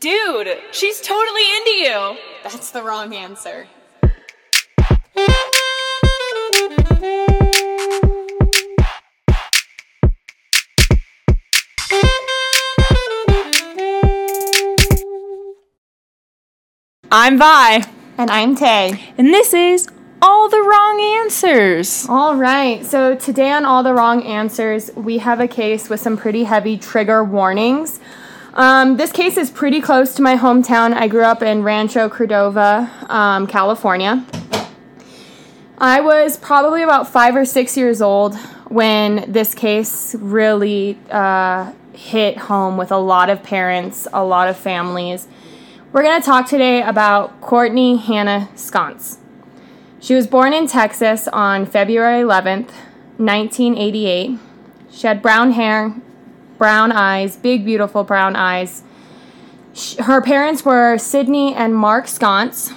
Dude, she's totally into you. That's the wrong answer. I'm Vi, And I'm Tay. and this is All the Wrong Answers. All right, so today on All the Wrong Answers, we have a case with some pretty heavy trigger warnings. Um, this case is pretty close to my hometown. I grew up in Rancho Cordova, um, California. I was probably about five or six years old when this case really uh, hit home with a lot of parents, a lot of families. We're going to talk today about Courtney Hannah Sconce. She was born in Texas on February 11th, 1988. She had brown hair, brown eyes, big, beautiful brown eyes. Sh- Her parents were Sydney and Mark Sconce,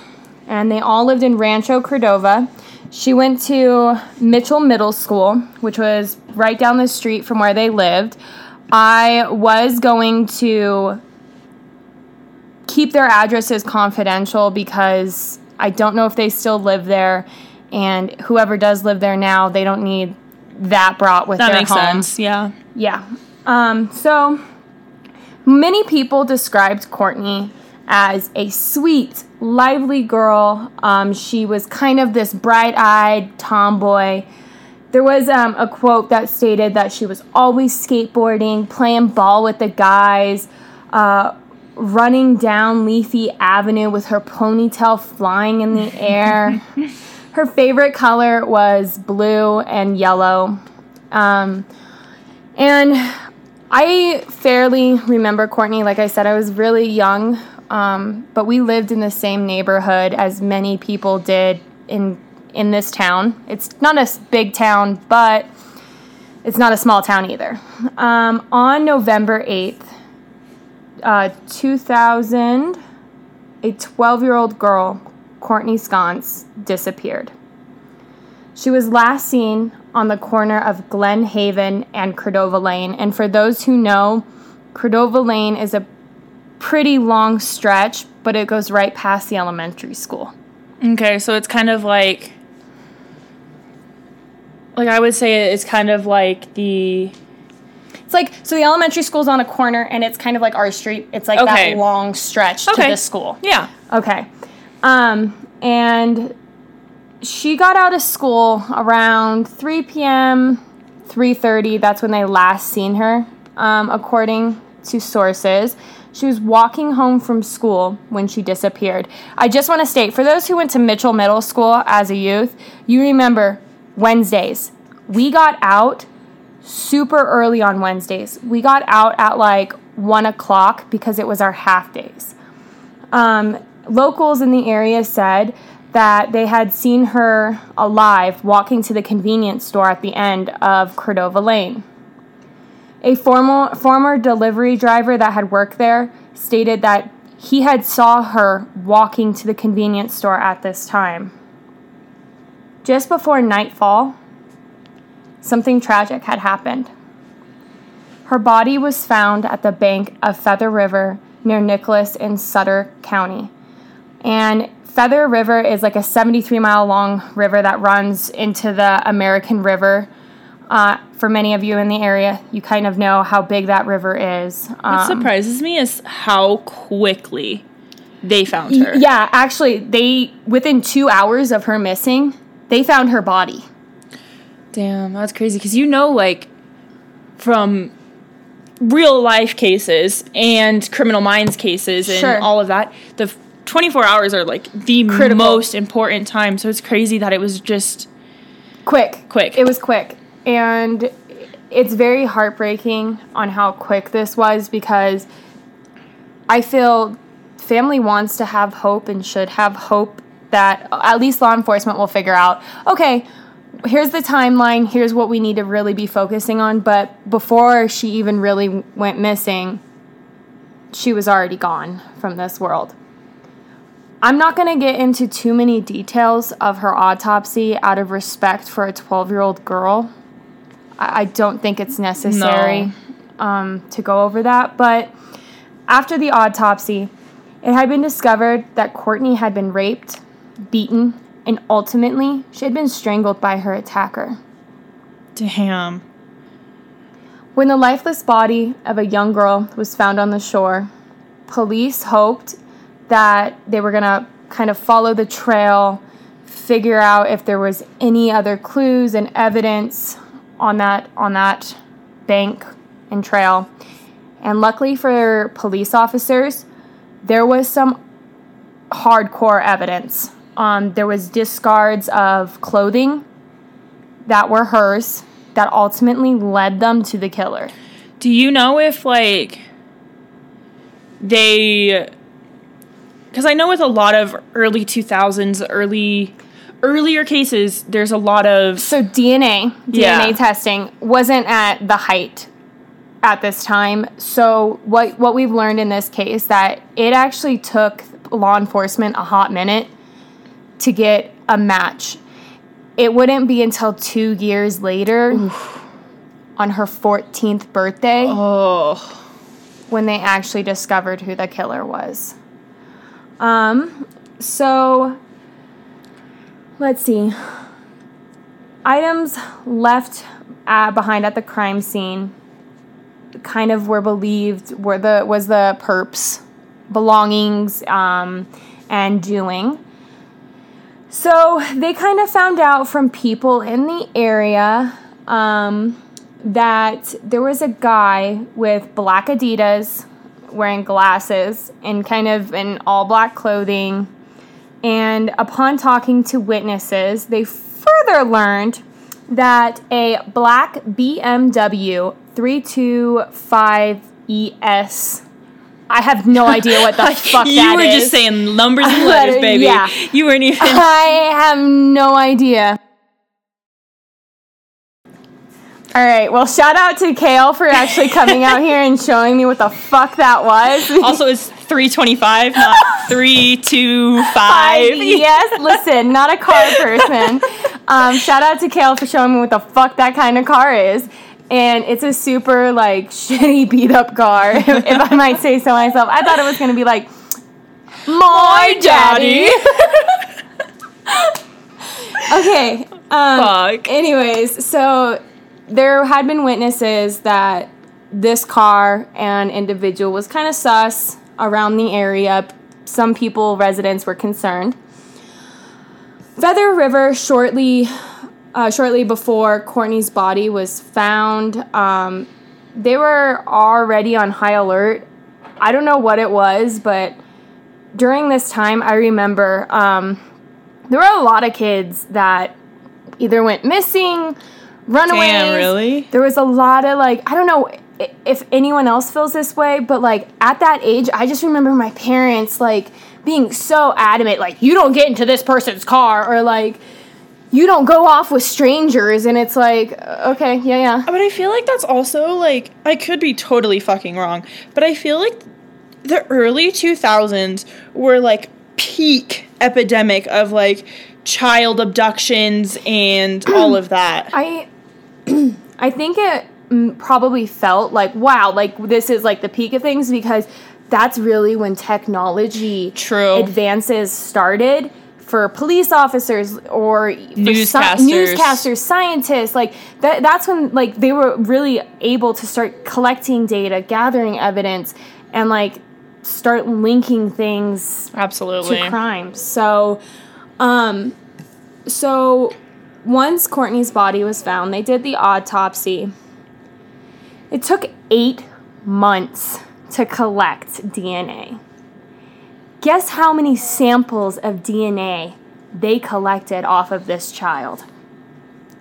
and they all lived in Rancho Cordova. She went to Mitchell Middle School, which was right down the street from where they lived. I was going to keep their addresses confidential because I don't know if they still live there, and whoever does live there now, they don't need that brought with That their makes home. sense, yeah. Yeah. Um, so many people described Courtney as a sweet, lively girl. Um, she was kind of this bright eyed tomboy. There was um, a quote that stated that she was always skateboarding, playing ball with the guys, uh, running down Leafy Avenue with her ponytail flying in the air. her favorite color was blue and yellow. Um, and I fairly remember Courtney. Like I said, I was really young, um, but we lived in the same neighborhood as many people did in in this town. It's not a big town, but it's not a small town either. Um, on November eighth, uh, two thousand, a twelve-year-old girl, Courtney Sconce, disappeared. She was last seen on the corner of Glen Haven and Cordova Lane. And for those who know, Cordova Lane is a pretty long stretch, but it goes right past the elementary school. Okay, so it's kind of like. Like, I would say it's kind of like the. It's like, so the elementary school's on a corner and it's kind of like our street. It's like Okay. that long stretch Okay. to the school. Yeah. Okay. Um, and she got out of school around 3 p.m., 3.30. That's when they last seen her, um, according to sources. She was walking home from school when she disappeared. I just want to state, for those who went to Mitchell Middle School as a youth, you remember Wednesdays. We got out super early on Wednesdays. We got out at like 1 o'clock because it was our half days um, locals in the area said that they had seen her alive walking to the convenience store at the end of Cordova Lane. A former, former delivery driver that had worked there stated that he had saw her walking to the convenience store at this time. Just before nightfall, something tragic had happened. Her body was found at the bank of Feather River near Nicolaus in Sutter County. And Feather River is like a 73 mile long river that runs into the American River. Uh, for many of you in the area, you kind of know how big that river is. What Um, surprises me is how quickly they found her. yeah, actually, they within two hours of her missing, they found her body. Damn, that's crazy. Because you know, like, from real life cases and criminal minds cases and Sure. all of that, the 24 hours are like the Critical. most important time. So it's crazy that it was just quick Quick. it was quick and it's very heartbreaking on how quick this was because i feel family wants to have hope and should have hope that at least law enforcement will figure out okay here's the timeline here's what we need to really be focusing on but before she even really went missing she was already gone from this world I'm not going to get into too many details of her autopsy out of respect for a 12 year old girl. I, I don't think it's necessary um, to go over that. But after the autopsy, it had been discovered that Courtney had been raped, beaten, and ultimately she had been strangled by her attacker. Damn. When the lifeless body of a young girl was found on the shore, police hoped that they were going to kind of follow the trail, figure out if there was any other clues and evidence on that on that bank and trail. And luckily for police officers, there was some hardcore evidence. Um, there was discards of clothing that were hers that ultimately led them to the killer. Do you know if like they because I know with a lot of early 2000s, early earlier cases, there's a lot of So DNA, Yeah. DNA testing wasn't at the height at this time. So what what we've learned in this case that it actually took law enforcement a hot minute to get a match. It wouldn't be until 2 years later on her 14th birthday oh when they actually discovered who the killer was. Um, so let's see. Items left uh, behind at the crime scene kind of were believed were the was the perps belongings um, and doing. So they kind of found out from people in the area um, that there was a guy with black Adidas wearing glasses and kind of in all black clothing. And upon talking to witnesses, they further learned that a black BMW 325ES. I have no idea what the fuck that is. you were is. just saying numbers and letters, baby. yeah. You weren't even. I have no idea. All right. Well, shout out to Kale for actually coming out here and showing me what the fuck that was. also, it's 325, not 325. I- yes, listen, not a car person. Um, shout out to Kale for showing me what the fuck that kind of car is. And it's a super like shitty beat up car, if I might say so myself. I thought it was gonna be like my daddy. okay. Um, Fuck. Anyways, so there had been witnesses that this car and individual was kind of sus around the area. Some people, residents, were concerned. Feather River, shortly, uh, shortly before Courtney's body was found, um, they were already on high alert. I don't know what it was, but during this time, I remember um, there were a lot of kids that either went missing, runaways. Damn, really? There was a lot of like I don't know if anyone else feels this way, but like at that age, I just remember my parents like being so adamant, like you don't get into this person's car, or like you don't go off with strangers, and it's like uh, okay, yeah, yeah. But I feel like that's also like I could be totally fucking wrong, but I feel like the early 2000s were like peak epidemic of like child abductions and all of that. I I think it mm, probably felt like wow, like this is like the peak of things because that's really when technology True. advances started for police officers or Newscasters. newscasters, scientists. Like that that's when like they were really able to start collecting data, gathering evidence and like start linking things Absolutely. to crimes. So, um, so once Courtney's body was found, they did the autopsy. It took eight months to collect DNA. Guess how many samples of DNA they collected off of this child?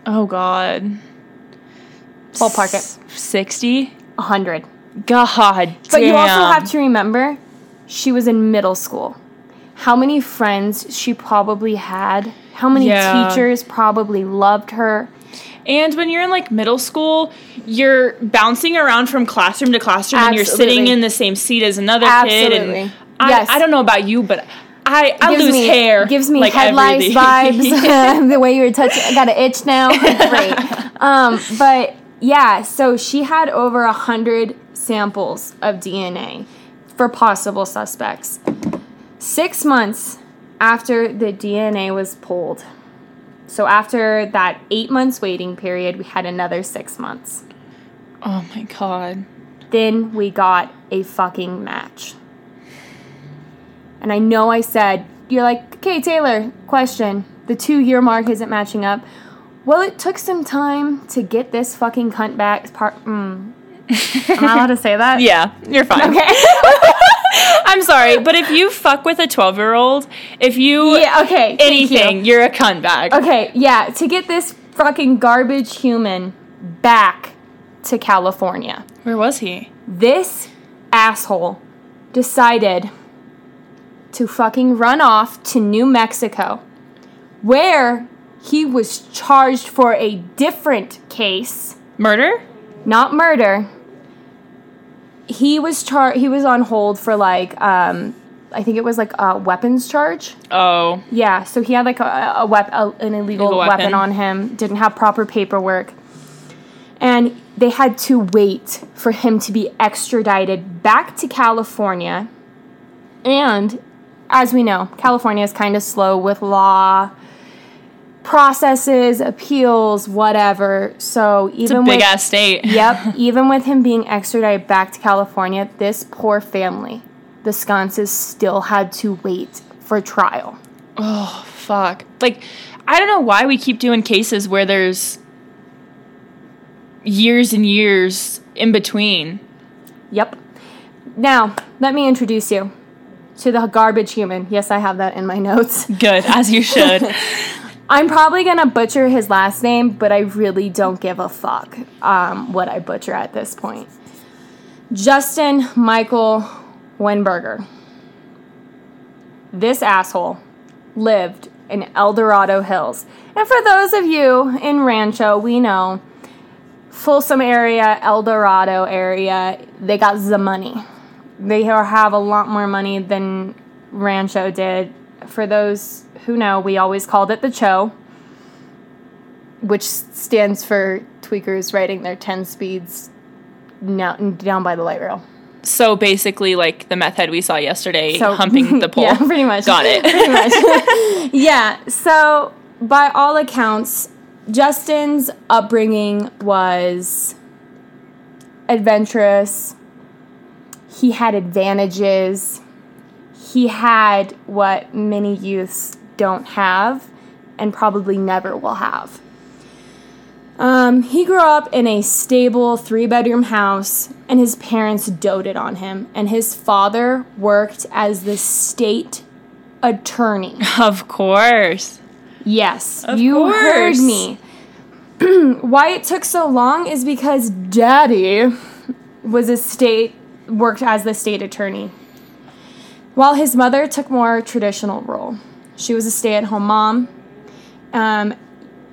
Oh god. Ballpark it. 60? A hundred. God. But you also have to remember, she was in middle school. How many friends she probably had? How many Yeah. teachers probably loved her? And when you're in like middle school, you're bouncing around from classroom to classroom and you're sitting in the same seat as another kid. Absolutely. And I, Yes. I don't know about you, but I, I lose me, hair. Gives me like head lice everything. vibes. the way you were touching, I got an itch now. Great. Um, but yeah, so she had over a hundred samples of DNA for possible suspects. Six months after the DNA was pulled. So after that eight months waiting period, we had another six months. Oh my god. Then we got a fucking match. And I know I said, you're like, okay, Taylor, question. The two year mark isn't matching up. Well, it took some time to get this fucking cunt back. Part, mm. Am I allowed to say that? Yeah, you're fine. Okay. I'm sorry, but if you fuck with a 12 year old, if you yeah, okay. thank you. anything, you're a cunt bag. Okay, yeah, to get this fucking garbage human back to California. Where was he? This asshole decided to fucking run off to New Mexico, where he was charged for a different case, Murder? not murder. He was char- he was on hold for like um I think it was like a weapons charge. Oh. Yeah, so he had like a, a a, an illegal Illegal weapon. weapon. on him, didn't have proper paperwork. And they had to wait for him to be extradited back to California. And as we know, California is kind of slow with law processes, appeals, whatever. So It's a even big with ass state. Yep, even with him being extradited back to California, this poor family, the Sconces still had to wait for trial. Oh, fuck. Like, I don't know why we keep doing cases where there's years and years in between. Yep. Now, let me introduce you to the garbage human. Yes, I have that in my notes. Good, as you should. I'm probably gonna butcher his last name, but I really don't give a fuck um, what I butcher at this point. Justin Michael Wenberger. This asshole lived in El Dorado Hills. And for those of you in Rancho, we know Folsom area, El Dorado area, they got the money. They have a lot more money than Rancho did. For those who know, we always called it the Cho, which stands for tweakers riding their 10 speeds now, down by the light rail. so basically, like the meth head we saw yesterday So- humping the pole. Yeah, pretty much. Got it. pretty much. yeah. So, by all accounts, Justin's upbringing was adventurous. He had advantages. He had what many youths don't have and probably never will have. Um, he grew up in a stable three bedroom house, and his parents doted on him. And his father worked as the state attorney. Of course. Yes, Of you heard me. Why it took so long is because daddy was a state, worked as the state attorney. While his mother took more traditional role. She was a stay at home mom. Um,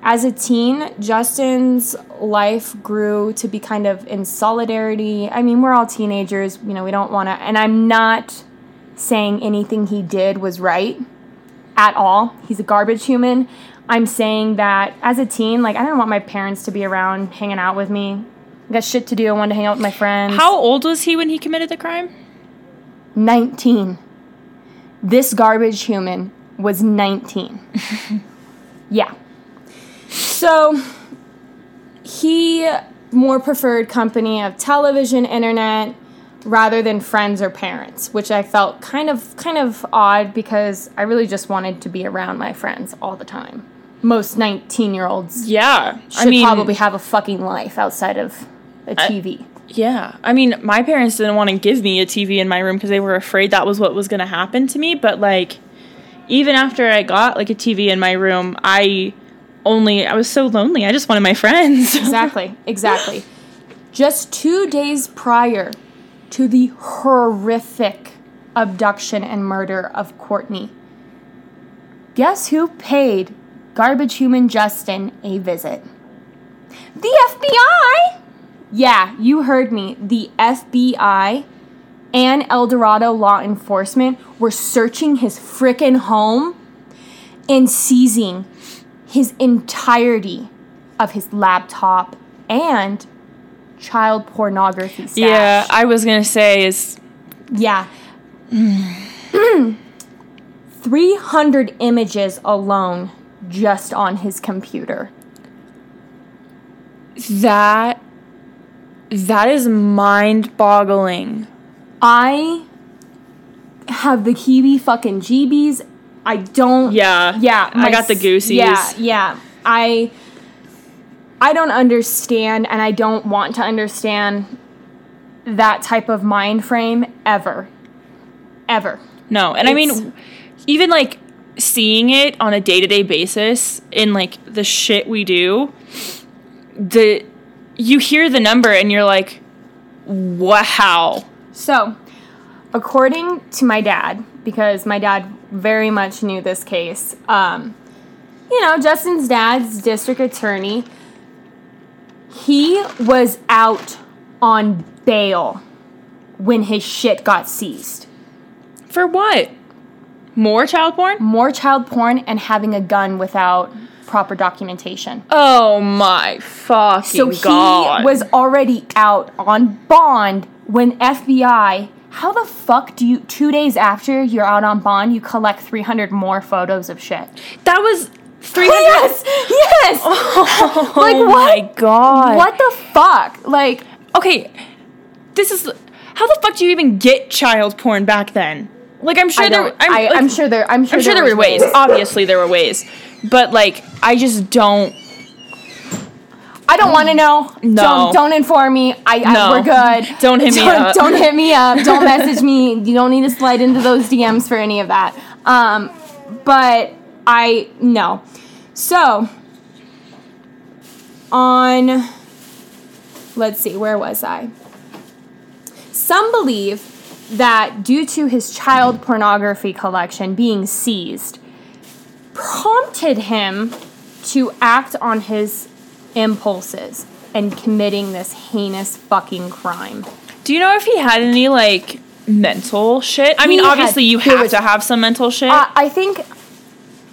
as a teen, Justin's life grew to be kind of in solidarity. I mean, we're all teenagers, you know, we don't want to, and I'm not saying anything he did was right at all. He's a garbage human. I'm saying that as a teen, like, I didn't want my parents to be around hanging out with me. I got shit to do. I wanted to hang out with my friends. How old was he when he committed the crime? 19. This garbage human was 19. yeah. So he more preferred company of television, internet, rather than friends or parents, which I felt kind of kind of odd because I really just wanted to be around my friends all the time. Most 19-year-olds Yeah. should I mean, probably have a fucking life outside of a TV. Yeah. I mean, my parents didn't want to give me a TV in my room because they were afraid that was what was going to happen to me. But, like, even after I got, like, a TV in my room, I only, I was so lonely. I just wanted my friends. Exactly, exactly. Just two days prior to the horrific abduction and murder of Courtney, guess who paid garbage human Justin a visit? The FBI! Yeah, you heard me. The FBI and El Dorado law enforcement were searching his frickin' home and seizing his entirety of his laptop and child pornography stash. yeah. I was going to say, is Yeah. 300 images alone just on his computer. That that is mind-boggling. I have the Kiwi fucking GBs. I don't. Yeah. Yeah. I got the goosies. Yeah. Yeah. I. I don't understand, and I don't want to understand that type of mind frame ever. Ever. No, and I mean, even like seeing it on a day to day basis in like the shit we do, the you hear the number and you're like, wow. So, according to my dad, because my dad very much knew this case, um, you know, Justin's dad's district attorney, he was out on bail when his shit got seized. For what? More child porn? More child porn and having a gun without proper documentation. Oh my fucking So he god. was already out on bond when FBI. How the fuck do you, two days after you're out on bond, you collect 300 more photos of shit? that was 300 Yes! Yes! Oh Like, what? my god. What the fuck? Like, Okay, this is how the fuck do you even get child porn back then? Like I'm sure there I'm, I, like, I'm sure there, I'm sure, I'm sure there was were ways. Obviously there were ways. But like I just don't don't want to know. No. Don't, don't inform me. I, I No. we're good. Don't hit me don't, up. Don't hit me up. Don't message me. You don't need to slide into those DMs for any of that. Um, but I no. So on let's see, where was I? Some believe that due to his child pornography collection being seized, prompted him to act on his impulses and committing this heinous fucking crime. Do you know if he had any like mental shit? I mean, He had- obviously you have was- to have some mental shit. Uh, I think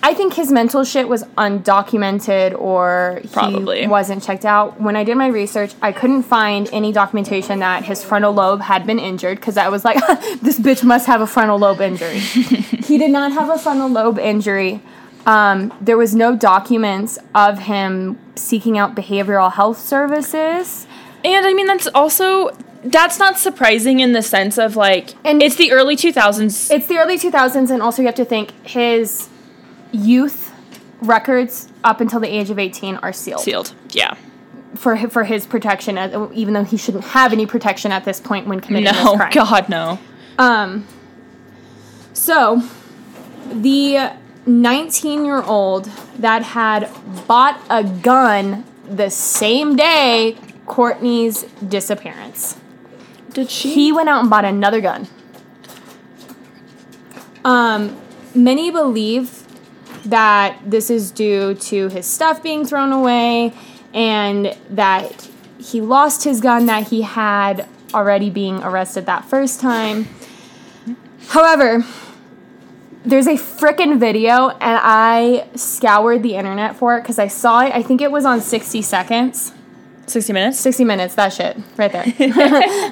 I think his mental shit was undocumented or he Probably. wasn't checked out. When I did my research, I couldn't find any documentation that his frontal lobe had been injured because I was like, this bitch must have a frontal lobe injury. he did not have a frontal lobe injury. Um, there was no documents of him seeking out behavioral health services. and I mean that's also that's not surprising in the sense of like And- it's the early 2000s. It's the early 2000s, and also you have to think his youth records up until the age of 18 are sealed. sealed. Yeah. for hi- for his protection, uh, even though he shouldn't have any protection at this point when committing No, this crime. god no. Um. So, the 19 year old that had bought a gun the same day Courtney's disappearance, Did she? he went out and bought another gun. Um, many believe that this is due to his stuff being thrown away and that he lost his gun that he had already being arrested that first time. However, there's a frickin' video and I scoured the internet for it because I saw it. I think it was on 60 seconds. 60 minutes? 60 minutes, that shit, right there.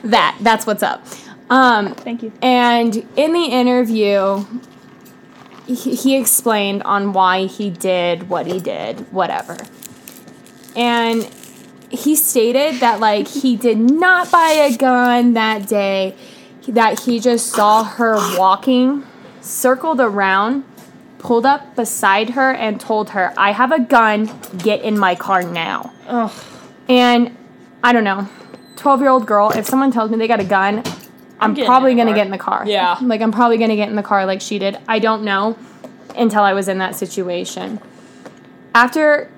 that, that's what's up. Um, Thank you. and in the interview, he, he explained on why he did what he did, whatever. And he stated that, like, he did not buy a gun that day, that he just saw her walking, circled around, pulled up beside her, and told her, I have a gun, get in my car now. Ugh. And I don't know, 12 year old girl, if someone tells me they got a gun, I'm getting probably gonna car. get in the car. Yeah. Like, I'm probably gonna get in the car like she did. I don't know until I was in that situation. After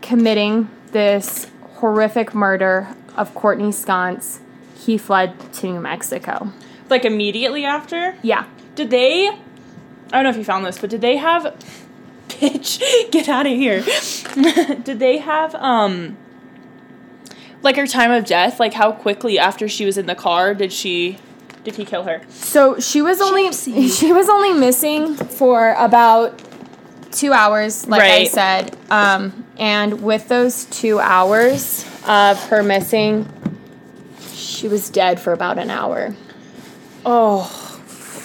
committing this horrific murder of Courtney Sconce, he fled to New Mexico. Like immediately after? Yeah. Did they I don't know if you found this, but did they have bitch, get out of here. did they have um like her time of death? Like how quickly after she was in the car did she did he kill her? So she was only Gypsy. she was only missing for about two hours, like I said. Um, and with those two hours of her missing, she was dead for about an hour. Oh,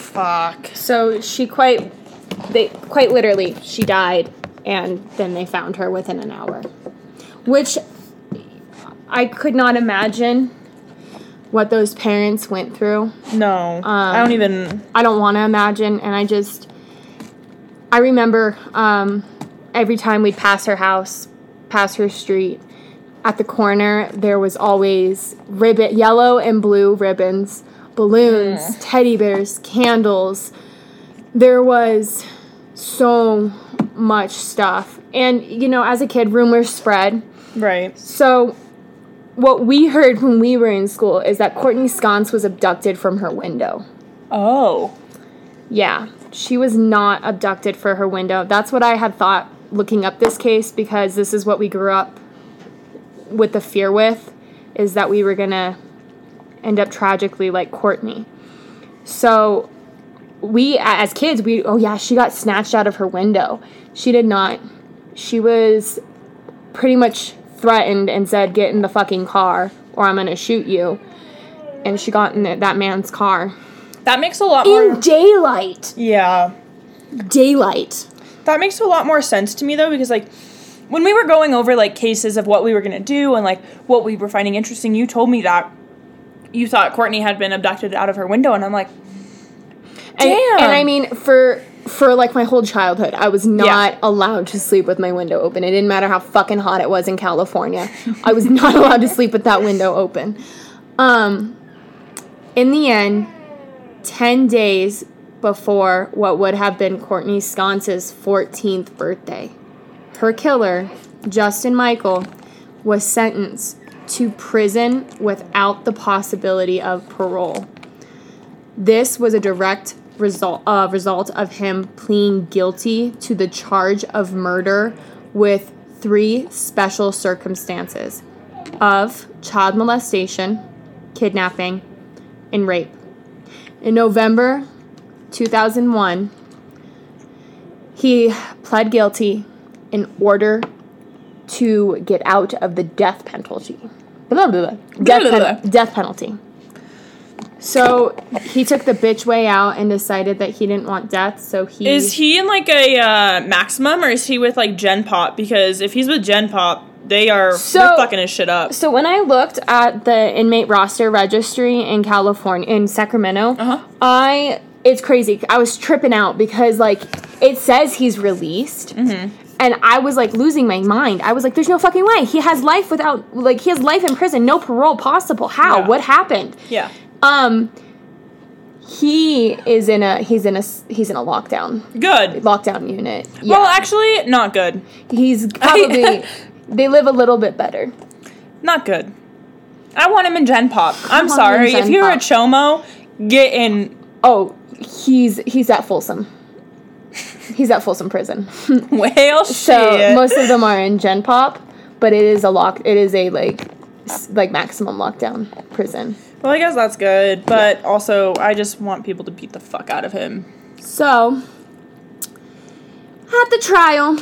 fuck. So she quite, they quite literally, she died, and then they found her within an hour, which I could not imagine what those parents went through. No. I don't even. I don't want to imagine, and I just, I remember um, every time we'd pass her house, pass her street, at the corner there was always ribbon, yellow and blue ribbons, balloons, mm. teddy bears, candles. There was so much stuff, and you know, as a kid, rumors spread. Right. So, what we heard when we were in school is that Courtney Sconce was abducted from her window. Oh. Yeah, she was not abducted for her window. That's what I had thought looking up this case because this is what we grew up with the fear with is that we were going to end up tragically like Courtney. So, we as kids, we oh yeah, she got snatched out of her window. She did not. She was pretty much threatened and said, "Get in the fucking car, or I'm gonna shoot you." And she got in that man's car That makes a lot more. in daylight. yeah. Daylight. That makes a lot more sense to me though, because like when we were going over like cases of what we were gonna do and like what we were finding interesting, you told me that you thought Courtney had been abducted out of her window, and I'm like, And, Damn. and I mean, for for like my whole childhood, I was not Yeah. allowed to sleep with my window open. It didn't matter how fucking hot it was in California. I was not allowed to sleep with that window open. Um, in the end, ten days before what would have been Courtney Sconce's 14th birthday, her killer, Justin Michael, was sentenced to prison without the possibility of parole. This was a direct result uh, result of him pleading guilty to the charge of murder with three special circumstances of child molestation, kidnapping, and rape. In November 2001, he pled guilty in order to get out of the death penalty. Blah, blah, blah. Death, Blah, blah, pen- death penalty. So he took the bitch way out and decided that he didn't want death. So he is he in like a uh, maximum or is he with like Gen Pop? Because if he's with Gen Pop, they are So- fucking his shit up. So when I looked at the inmate roster registry in California in Sacramento, Uh-huh. I it's crazy. I was tripping out because like it says he's released. Mm-hmm. And I was like losing my mind. I was like, "There's no fucking way. He has life without, like, he has life in prison, no parole possible. How? Yeah. What happened?" Yeah. Um, he is in a he's in a he's in a lockdown Good. lockdown unit. Yeah. Well, actually, not good. he's probably they live a little bit better. Not good. I want him in Gen Pop. I'm want him in sorry. If you're a Chomo, get in Oh, he's he's at Folsom. He's at Folsom Prison. whale So shit. most of them are in Gen Pop, but it is a lock. It is a like like maximum lockdown prison. well, I guess that's good, but also I just want people to beat the fuck out of him. So at the trial,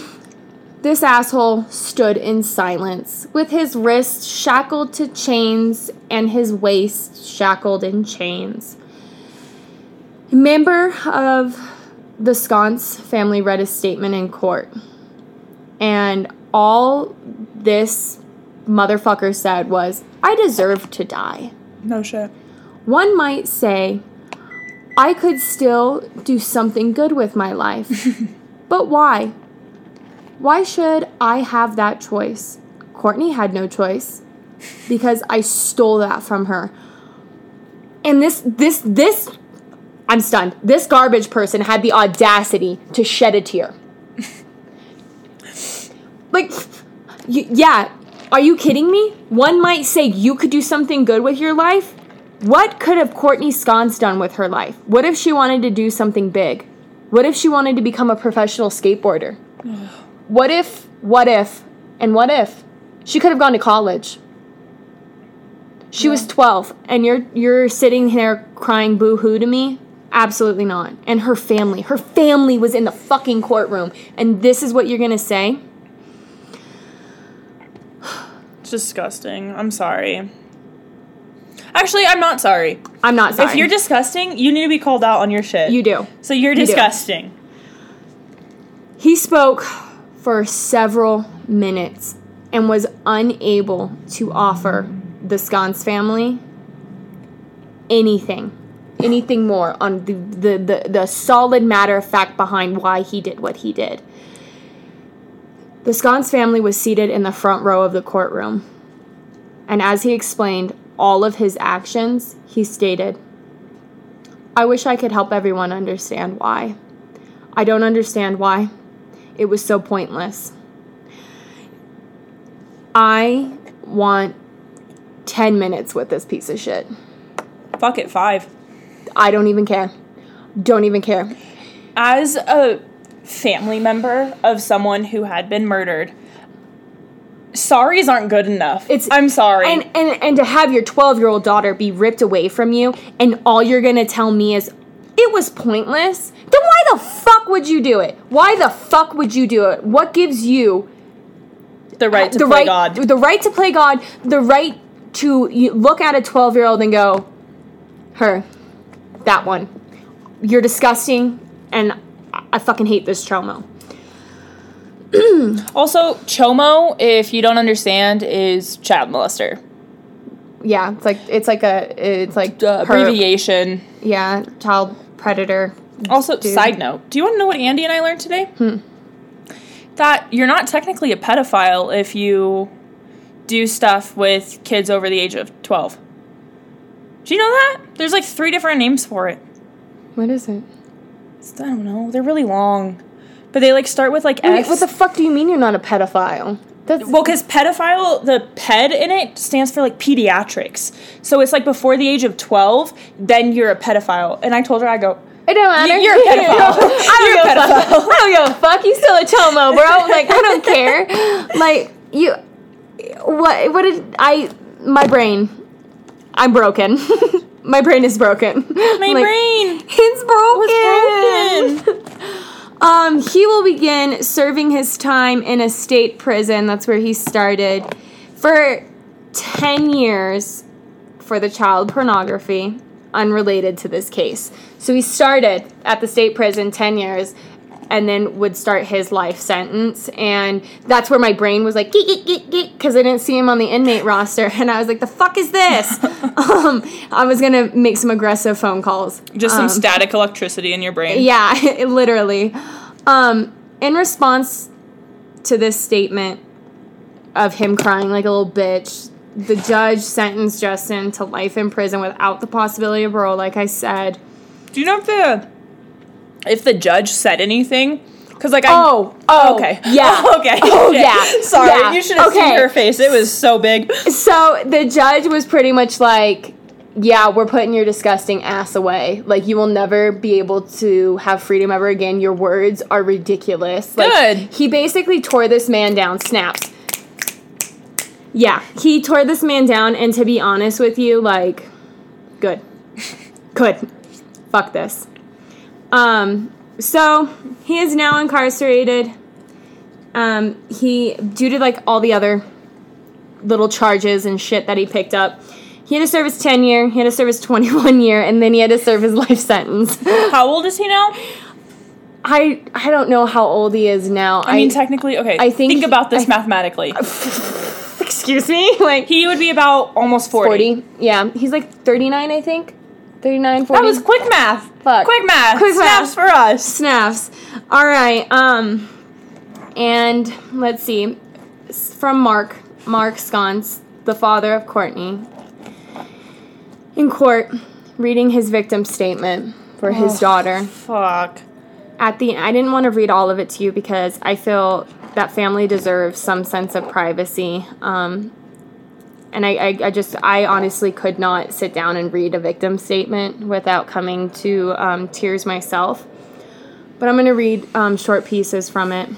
this asshole stood in silence with his wrists shackled to chains and his waist shackled in chains. A member of the Sconce family read a statement in court, and all this motherfucker said was, I deserve to die. No shit. One might say, I could still do something good with my life. but why? Why should I have that choice? Courtney had no choice because I stole that from her. And this, this, this, I'm stunned. This garbage person had the audacity to shed a tear. like, yeah, are you kidding me? One might say you could do something good with your life. What could have Courtney Sconce done with her life? What if she wanted to do something big? What if she wanted to become a professional skateboarder? What if, what if, and what if she could have gone to college? She was 12 and you're you're sitting here crying boo-hoo to me? Absolutely not. And her family, her family was in the fucking courtroom and this is what you're going to say? It's disgusting. I'm sorry. Actually, I'm not sorry. I'm not sorry. If you're disgusting, you need to be called out on your shit. you do. So you're disgusting. He spoke for several minutes and was unable to offer the Sconce family anything, anything more on the, the, the, the solid matter of fact behind why he did what he did. The Sconce family was seated in the front row of the courtroom. And as he explained all of his actions, he stated, I wish I could help everyone understand why. I don't understand why. It was so pointless. I want 10 minutes with this piece of shit. Fuck it, five. I don't even care. Don't even care. As a family member of someone who had been murdered, sorries aren't good enough. It's- I'm sorry. And and and to have your 12-year-old daughter be ripped away from you and all you're going to tell me is it was pointless. Then why the fuck would you do it? Why the fuck would you do it? What gives you the right to the play right God. the right to play God, the right to look at a 12-year-old and go her that one. You're disgusting and I- fucking hate this chomo. Also, Chomo, if you don't understand, is child molester. Yeah, it's like it's like a it's like Uh, per- abbreviation. Yeah, child predator. Also, Dude. side note, do you want to know what Andy and I learned today? That you're not technically a pedophile if you do stuff with kids over the age of 12. Do you know that? There's like three different names for it. What is it? I don't know. They're really long. But they like start with like Wait, F. what the fuck do you mean you're not a pedophile? That's well, because pedophile, the ped in it stands for like pediatrics. So it's like before the age of 12, then you're a pedophile. And I told her, I go, it don't matter. You're a pedophile. I don't a give a fuck. pedophile. I don't give a fuck. You still a chomo, bro. Like I don't care. Like you, what? What did I? My brain. I'm broken. my brain is broken. my brain. It's broken. broken. Um, he will begin serving his time in a state prison. That's where he started for 10 years for the child pornography unrelated to this case. So he started at the state prison 10 years and then would start his life sentence and that's where my brain was like geek, geek, geek, geek, because i didn't see him on the inmate roster and i was like the fuck is this um, i was gonna make some aggressive phone calls Just some Um, static electricity in your brain. yeah, literally. Um, in response to this statement of him crying like a little bitch, the judge sentenced Justin to life in prison without the possibility of parole, like I said. Do you know if the if the judge said anything? Because like I Oh, oh, oh okay yeah. Oh, okay Oh, shit. yeah, sorry yeah, you should have okay. seen her face it was so big So the judge was pretty much like, yeah, we're putting your disgusting ass away. Like you will never be able to have freedom ever again. Your words are ridiculous. Like, Good. He basically tore this man down. Snaps. Yeah, he tore this man down, and to be honest with you, like, good, good. Fuck this. Um, so he is now incarcerated. Um, he due to like all the other little charges and shit that he picked up. He had to serve his 10 year, he had to serve his 21 year, and then he had to serve his life sentence. how old is he now I I don't know how old he is now. I mean technically okay I think- think about this I- mathematically excuse me, like he would be about almost 40, 40. Yeah, he's like 39, I think. 39, 40. that was quick math Fuck. quick math Quick snaps math. for us snaps. All right. Um, and let's see, from Mark Mark Sconce, the father of Courtney, in court, reading his victim statement for his Oh. daughter. fuck At the I didn't want to read all of it to you because I feel that family deserves some sense of privacy. Um, and I, I, I just I honestly could not sit down and read a victim statement without coming to um, tears myself. But I'm going to read um, short pieces from it.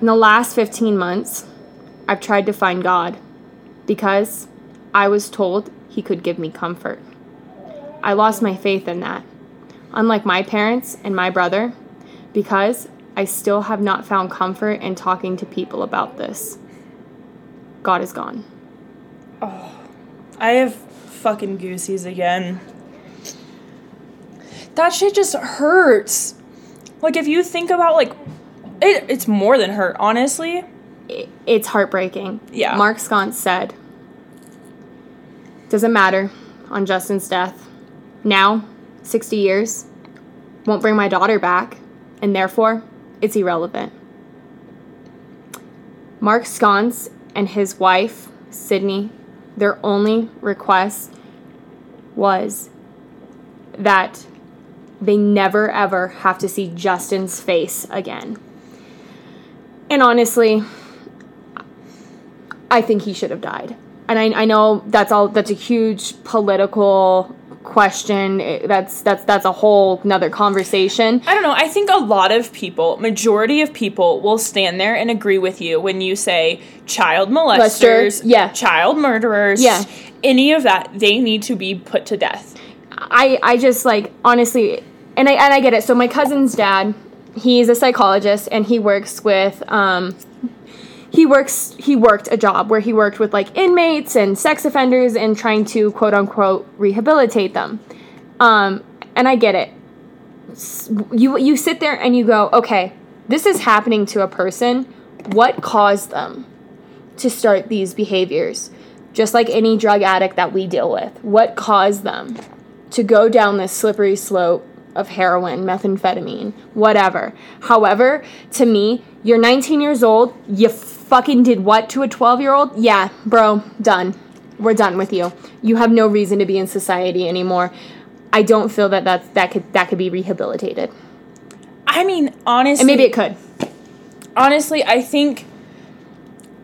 In the last 15 months, I've tried to find God because I was told He could give me comfort. I lost my faith in that, unlike my parents and my brother, because I still have not found comfort in talking to people about this. God is gone. Oh, I have fucking goosies again. That shit just hurts. Like if you think about like it, it's more than hurt, honestly. I- It's heartbreaking. Yeah. Mark Sconce said, Doesn't matter on Justin's death. Now, 60 years, won't bring my daughter back, and therefore, it's irrelevant. Mark Sconce and his wife, Sydney, their only request was that they never ever have to see Justin's face again. And honestly, I think he should have died. And I, I know that's all that's a huge political question. It- That's that's that's a whole another conversation. I don't know. I think a lot of people, majority of people, will stand there and agree with you when you say child molesters, yeah. child murderers, Yeah. any of that. They need to be put to death. I I just like honestly, and I and I get it. So my cousin's dad, he's a psychologist and he works with um he works he worked a job where he worked with like inmates and sex offenders and trying to quote unquote rehabilitate them. Um and I get it. You you sit there and you go, "Okay, this is happening to a person. What caused them to start these behaviors?" Just like any drug addict that we deal with. What caused them? to go down this slippery slope of heroin, methamphetamine, whatever. However, to me, you're 19 years old, you fucking did what to a 12 year old? Yeah, bro, done. We're done with you. You have no reason to be in society anymore. I don't feel that that's, that could that could be rehabilitated. I mean, honestly, And maybe it could. honestly, I think,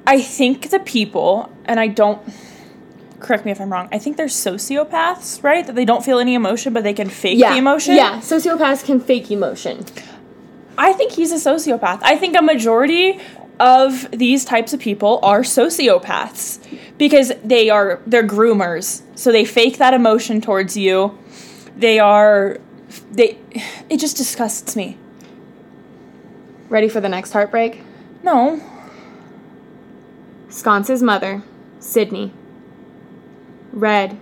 I think the people, and I don't. Correct me if I'm wrong. I think they're sociopaths, right? That they don't feel any emotion, but they can fake Yeah. the emotion. Yeah, sociopaths can fake emotion. I think he's a sociopath. I think a majority of these types of people are sociopaths because they are they're groomers. So they fake that emotion towards you. They are they it just disgusts me. Ready for the next heartbreak? No. Sconce's mother, Sydney, read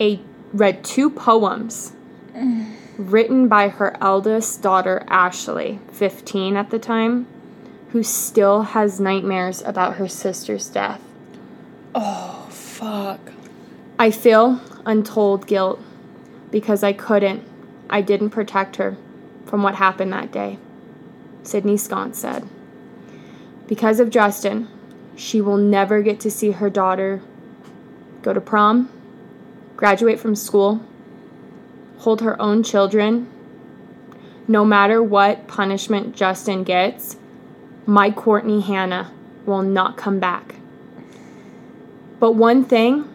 a read two poems written by her eldest daughter Ashley, 15 at the time, who still has nightmares about her sister's death. Oh fuck. I feel untold guilt because I couldn't, I didn't protect her from what happened that day. Sydney Sconce said. Because of Justin, she will never get to see her daughter go to prom, graduate from school, hold her own children. No matter what punishment Justin gets, my Courtney Hanna will not come back. But one thing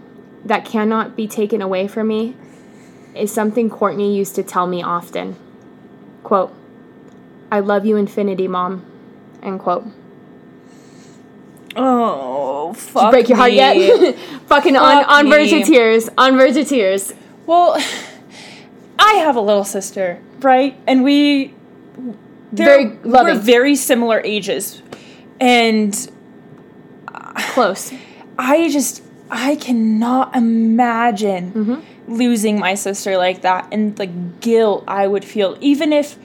that cannot be taken away from me is something Courtney used to tell me often. Quote, I love you infinity, mom. End quote. Oh fuck. Break your heart me. yet? Fucking on, Fuck on verge of tears. On verge of tears. Well, I have a little sister, right? And we Very loving. We're very similar ages. And Close. I just I cannot imagine Mm-hmm. losing my sister like that and the guilt I would feel even if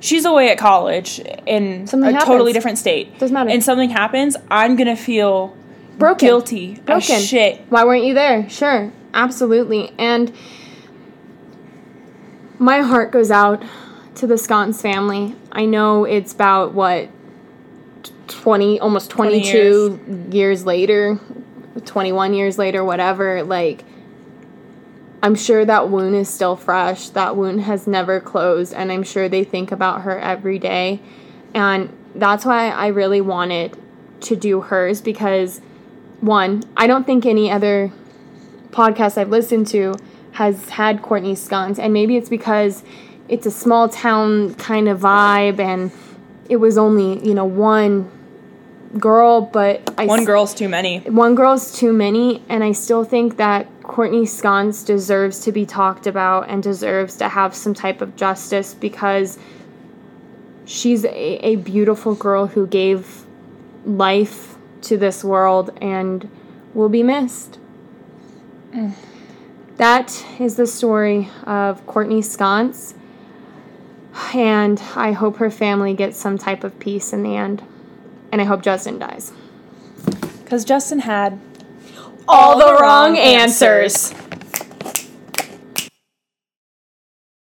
she's away at college in Something a totally different state. Doesn't matter. And something happens, I'm going to feel Broken. guilty Broken. shit. Why weren't you there? Sure. Absolutely. And my heart goes out to the Scott's family. I know it's about what 20 almost 20 22 years. later, 21 years later, whatever, like I'm sure that wound is still fresh. That wound has never closed and I'm sure they think about her every day. And that's why I really wanted to do hers because one, I don't think any other podcast I've listened to has had Courtney Sconce, and maybe it's because it's a small town kind of vibe, and it was only you know one girl, but I One s- girl's too many. one girl's too many, and I still think that Courtney Sconce deserves to be talked about and deserves to have some type of justice because she's a, a beautiful girl who gave life to this world and will be missed. Mm. that is the story of Courtney Sconce. And I hope her family gets some type of peace in the end. And I hope Justin dies. Because Justin had All the wrong answers.